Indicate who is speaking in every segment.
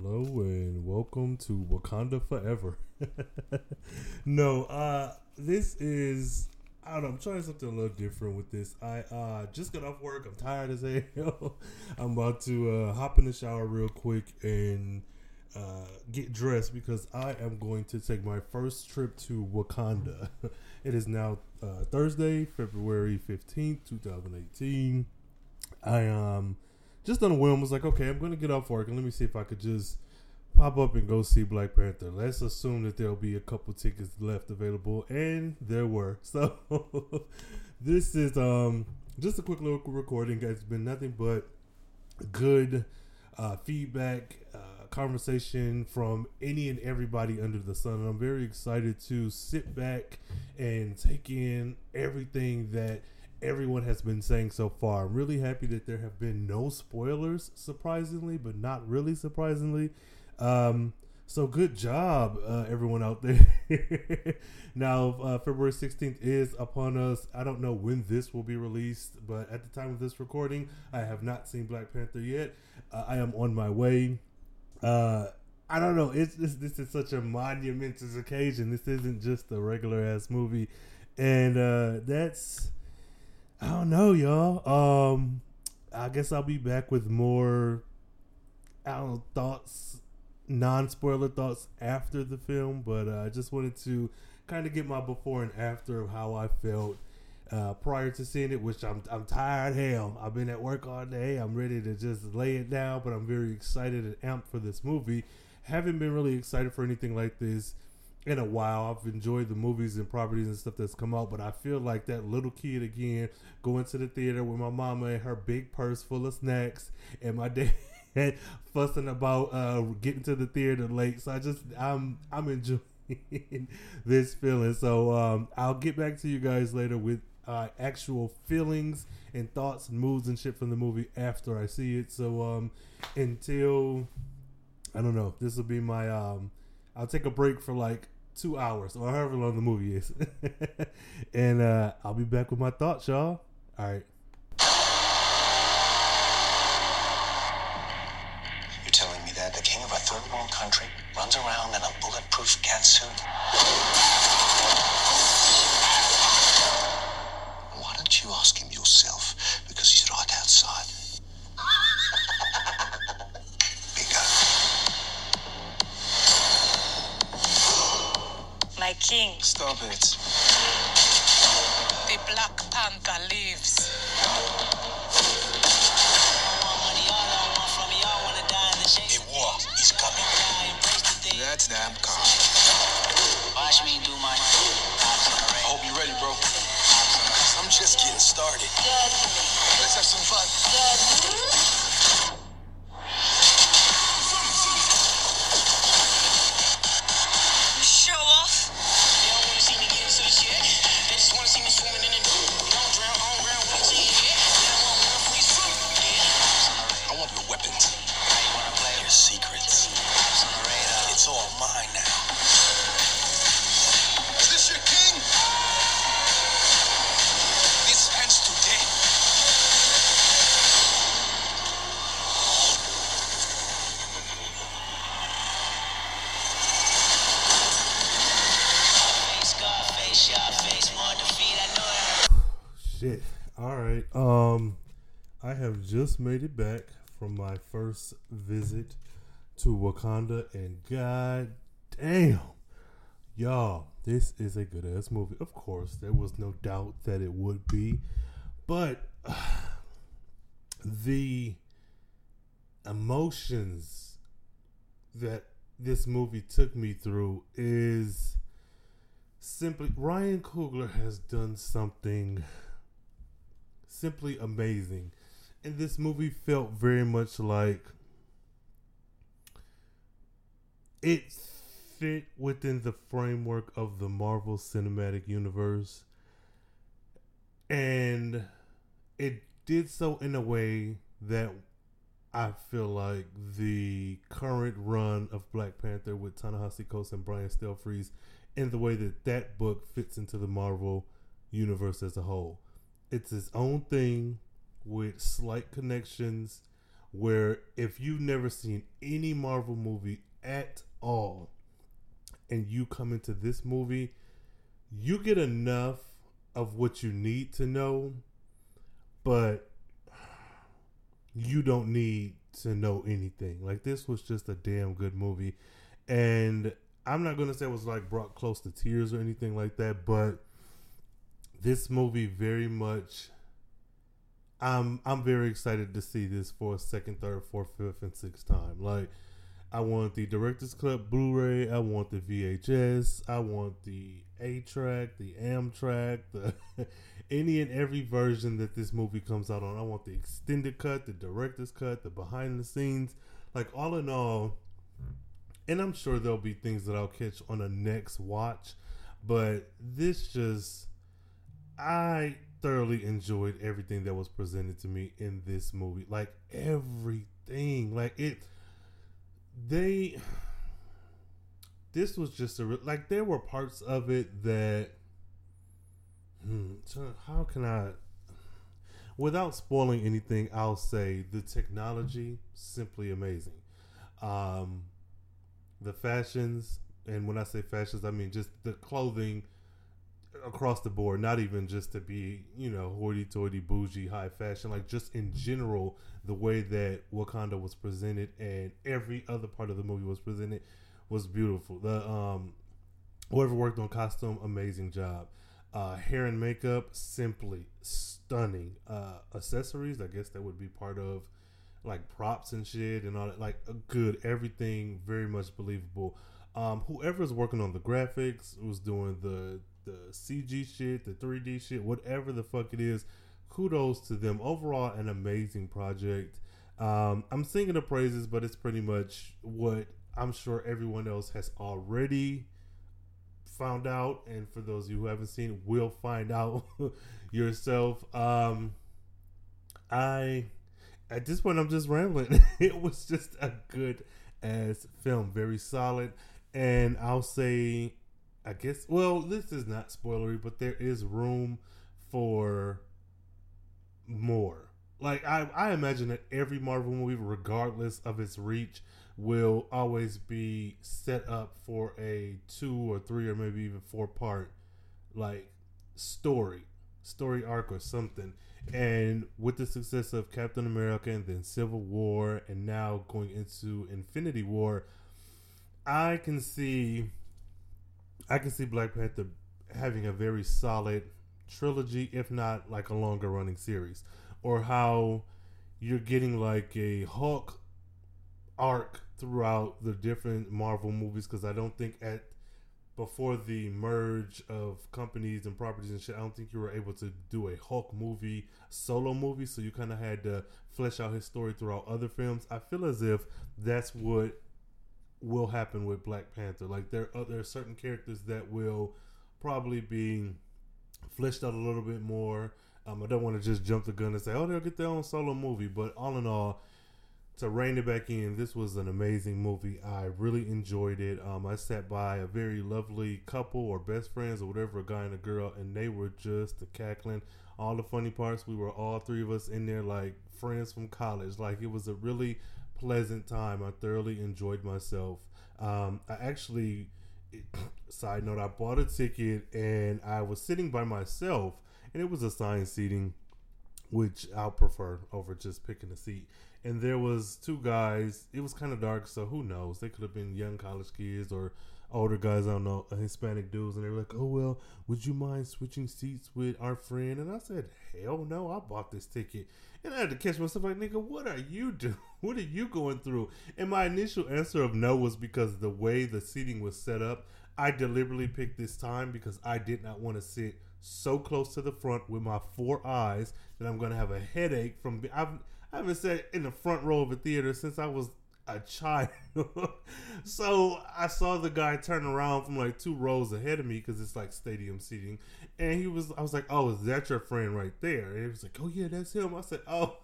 Speaker 1: Hello and welcome to Wakanda Forever. no, uh, this is I don't know. I'm trying something a little different with this. I uh just got off work. I'm tired as hell. I'm about to uh, hop in the shower real quick and uh, get dressed because I am going to take my first trip to Wakanda. it is now uh, Thursday, February 15th, 2018. I um just on a whim was like, okay, I'm going to get off work and let me see if I could just pop up and go see Black Panther. Let's assume that there'll be a couple tickets left available, and there were. So this is um just a quick little recording. It's been nothing but good uh, feedback, uh, conversation from any and everybody under the sun. And I'm very excited to sit back and take in everything that everyone has been saying so far. I'm really happy that there have been no spoilers, surprisingly, but not really surprisingly. Um, so good job, uh, everyone out there. now, uh, February 16th is upon us. I don't know when this will be released, but at the time of this recording, I have not seen Black Panther yet. Uh, I am on my way. Uh, I don't know. It's, it's this is such a monumentous occasion. This isn't just a regular ass movie, and uh, that's I don't know, y'all. Um, I guess I'll be back with more. I don't know thoughts, non spoiler thoughts after the film, but uh, I just wanted to kind of get my before and after of how I felt uh, prior to seeing it. Which I'm I'm tired hell. I've been at work all day. I'm ready to just lay it down, but I'm very excited and amped for this movie. Haven't been really excited for anything like this in a while. I've enjoyed the movies and properties and stuff that's come out, but I feel like that little kid again going to the theater with my mama and her big purse full of snacks and my dad fussing about uh, getting to the theater late. So I just I'm I'm enjoying this feeling. So um, I'll get back to you guys later with uh, actual feelings and thoughts and moods and shit from the movie after I see it. So um, until I don't know, this will be my um, I'll take a break for like two hours or however long the movie is. and uh, I'll be back with my thoughts, y'all. All right.
Speaker 2: You're telling me that the king of a third world country runs around in a bulletproof cat suit?
Speaker 3: King,
Speaker 2: Stop it.
Speaker 3: the Black Panther lives.
Speaker 2: A war is coming. That's damn calm.
Speaker 4: Watch me do my
Speaker 2: I hope you're ready, bro. I'm just getting started. Let's have some fun.
Speaker 4: Shit.
Speaker 2: All
Speaker 1: right. Um, I have just made it back from my first visit to Wakanda, and god damn, y'all, this is a good ass movie. Of course, there was no doubt that it would be, but the emotions that this movie took me through is simply Ryan Coogler has done something simply amazing. And this movie felt very much like it fit within the framework of the Marvel Cinematic Universe. And it did so in a way that I feel like the current run of Black Panther with Ta-Nehisi Coates and Brian Stelfreeze and the way that that book fits into the Marvel universe as a whole. It's its own thing with slight connections where if you've never seen any Marvel movie at all and you come into this movie, you get enough of what you need to know, but you don't need to know anything. Like this was just a damn good movie. And I'm not gonna say it was like brought close to tears or anything like that, but this movie very much I'm I'm very excited to see this for a second, third, fourth, fifth, and sixth time. Like I want the director's cut Blu-ray, I want the VHS, I want the A track, the M track, the any and every version that this movie comes out on. I want the extended cut, the director's cut, the behind the scenes. Like all in all, and I'm sure there'll be things that I'll catch on a next watch, but this just I thoroughly enjoyed everything that was presented to me in this movie. Like everything. Like it they this was just a like there were parts of it that hmm, how can I without spoiling anything, I'll say the technology simply amazing. Um the fashions and when I say fashions, I mean just the clothing across the board, not even just to be, you know, hoity toity, bougie, high fashion, like just in general, the way that Wakanda was presented and every other part of the movie was presented was beautiful. The um whoever worked on costume, amazing job. Uh hair and makeup, simply stunning. Uh accessories, I guess that would be part of like props and shit and all that. Like good, everything very much believable. Um, whoever's working on the graphics was doing the the CG shit, the 3D shit, whatever the fuck it is. Kudos to them. Overall, an amazing project. Um, I'm singing the praises, but it's pretty much what I'm sure everyone else has already found out. And for those of you who haven't seen, will find out yourself. Um, I at this point I'm just rambling. it was just a good ass film, very solid. And I'll say I guess. Well, this is not spoilery, but there is room for more. Like I, I imagine that every Marvel movie, regardless of its reach, will always be set up for a two or three or maybe even four part like story, story arc or something. And with the success of Captain America and then Civil War and now going into Infinity War, I can see I can see Black Panther having a very solid trilogy, if not like a longer running series, or how you're getting like a Hulk arc throughout the different Marvel movies. Because I don't think at before the merge of companies and properties and shit, I don't think you were able to do a Hulk movie solo movie. So you kind of had to flesh out his story throughout other films. I feel as if that's what will happen with Black Panther. Like there, are, there are certain characters that will probably be fleshed out a little bit more. Um, I don't want to just jump the gun and say, oh, they'll get their own solo movie. But all in all, to rein it back in, this was an amazing movie. I really enjoyed it. Um, I sat by a very lovely couple or best friends or whatever, a guy and a girl, and they were just cackling. All the funny parts, we were all three of us in there like friends from college. Like it was a really pleasant time. I thoroughly enjoyed myself. Um, I actually, side note, I bought a ticket and I was sitting by myself, and it was assigned seating, which I'll prefer over just picking a seat. And there was two guys. It was kind of dark, so who knows? They could have been young college kids or older guys. I don't know, uh, Hispanic dudes, and they were like, "Oh well, would you mind switching seats with our friend?" And I said, "Hell no! I bought this ticket." And I had to catch myself like, nigga, what are you doing? What are you going through? And my initial answer of no was because the way the seating was set up, I deliberately picked this time because I did not want to sit so close to the front with my four eyes that I'm going to have a headache from. I've, I haven't sat in the front row of a theater since I was a child. so I saw the guy turn around from like two rows ahead of me because it's like stadium seating, and he was. I was like, "Oh, is that your friend right there?" And he was like, "Oh yeah, that's him." I said, "Oh."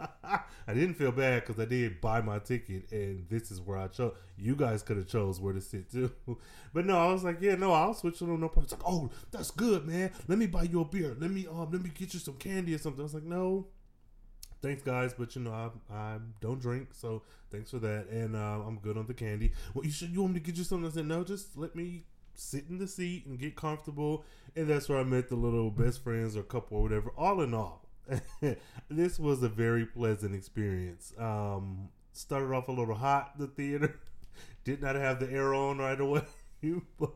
Speaker 1: I didn't feel bad because I did buy my ticket, and this is where I chose. You guys could have chose where to sit too, but no, I was like, yeah, no, I'll switch on no problem. It's like, oh, that's good, man. Let me buy you a beer. Let me um, let me get you some candy or something. I was like, no, thanks guys, but you know I I don't drink, so thanks for that, and uh, I'm good on the candy. Well, you should you want me to get you something? I said no, just let me sit in the seat and get comfortable, and that's where I met the little best friends or couple or whatever. All in all, this was a very pleasant experience. Um, started off a little hot. The theater did not have the air on right away. but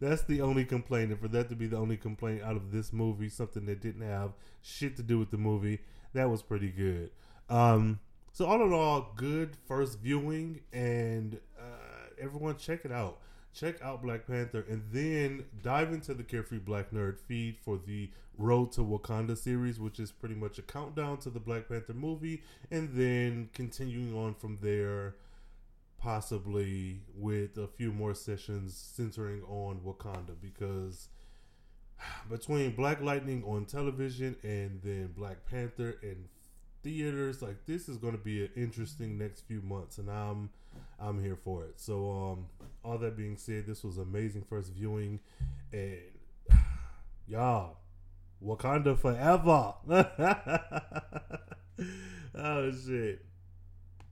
Speaker 1: that's the only complaint, and for that to be the only complaint out of this movie, something that didn't have shit to do with the movie, that was pretty good. Um, so all in all, good first viewing, and uh, everyone check it out. Check out Black Panther, and then dive into the Carefree Black Nerd feed for the Road to Wakanda series, which is pretty much a countdown to the Black Panther movie, and then continuing on from there possibly with a few more sessions centering on Wakanda because between Black Lightning on television and then Black Panther in theaters, like this is going to be an interesting next few months, and I'm I'm here for it. So, um, all that being said, this was amazing first viewing, and y'all, Wakanda forever. oh shit.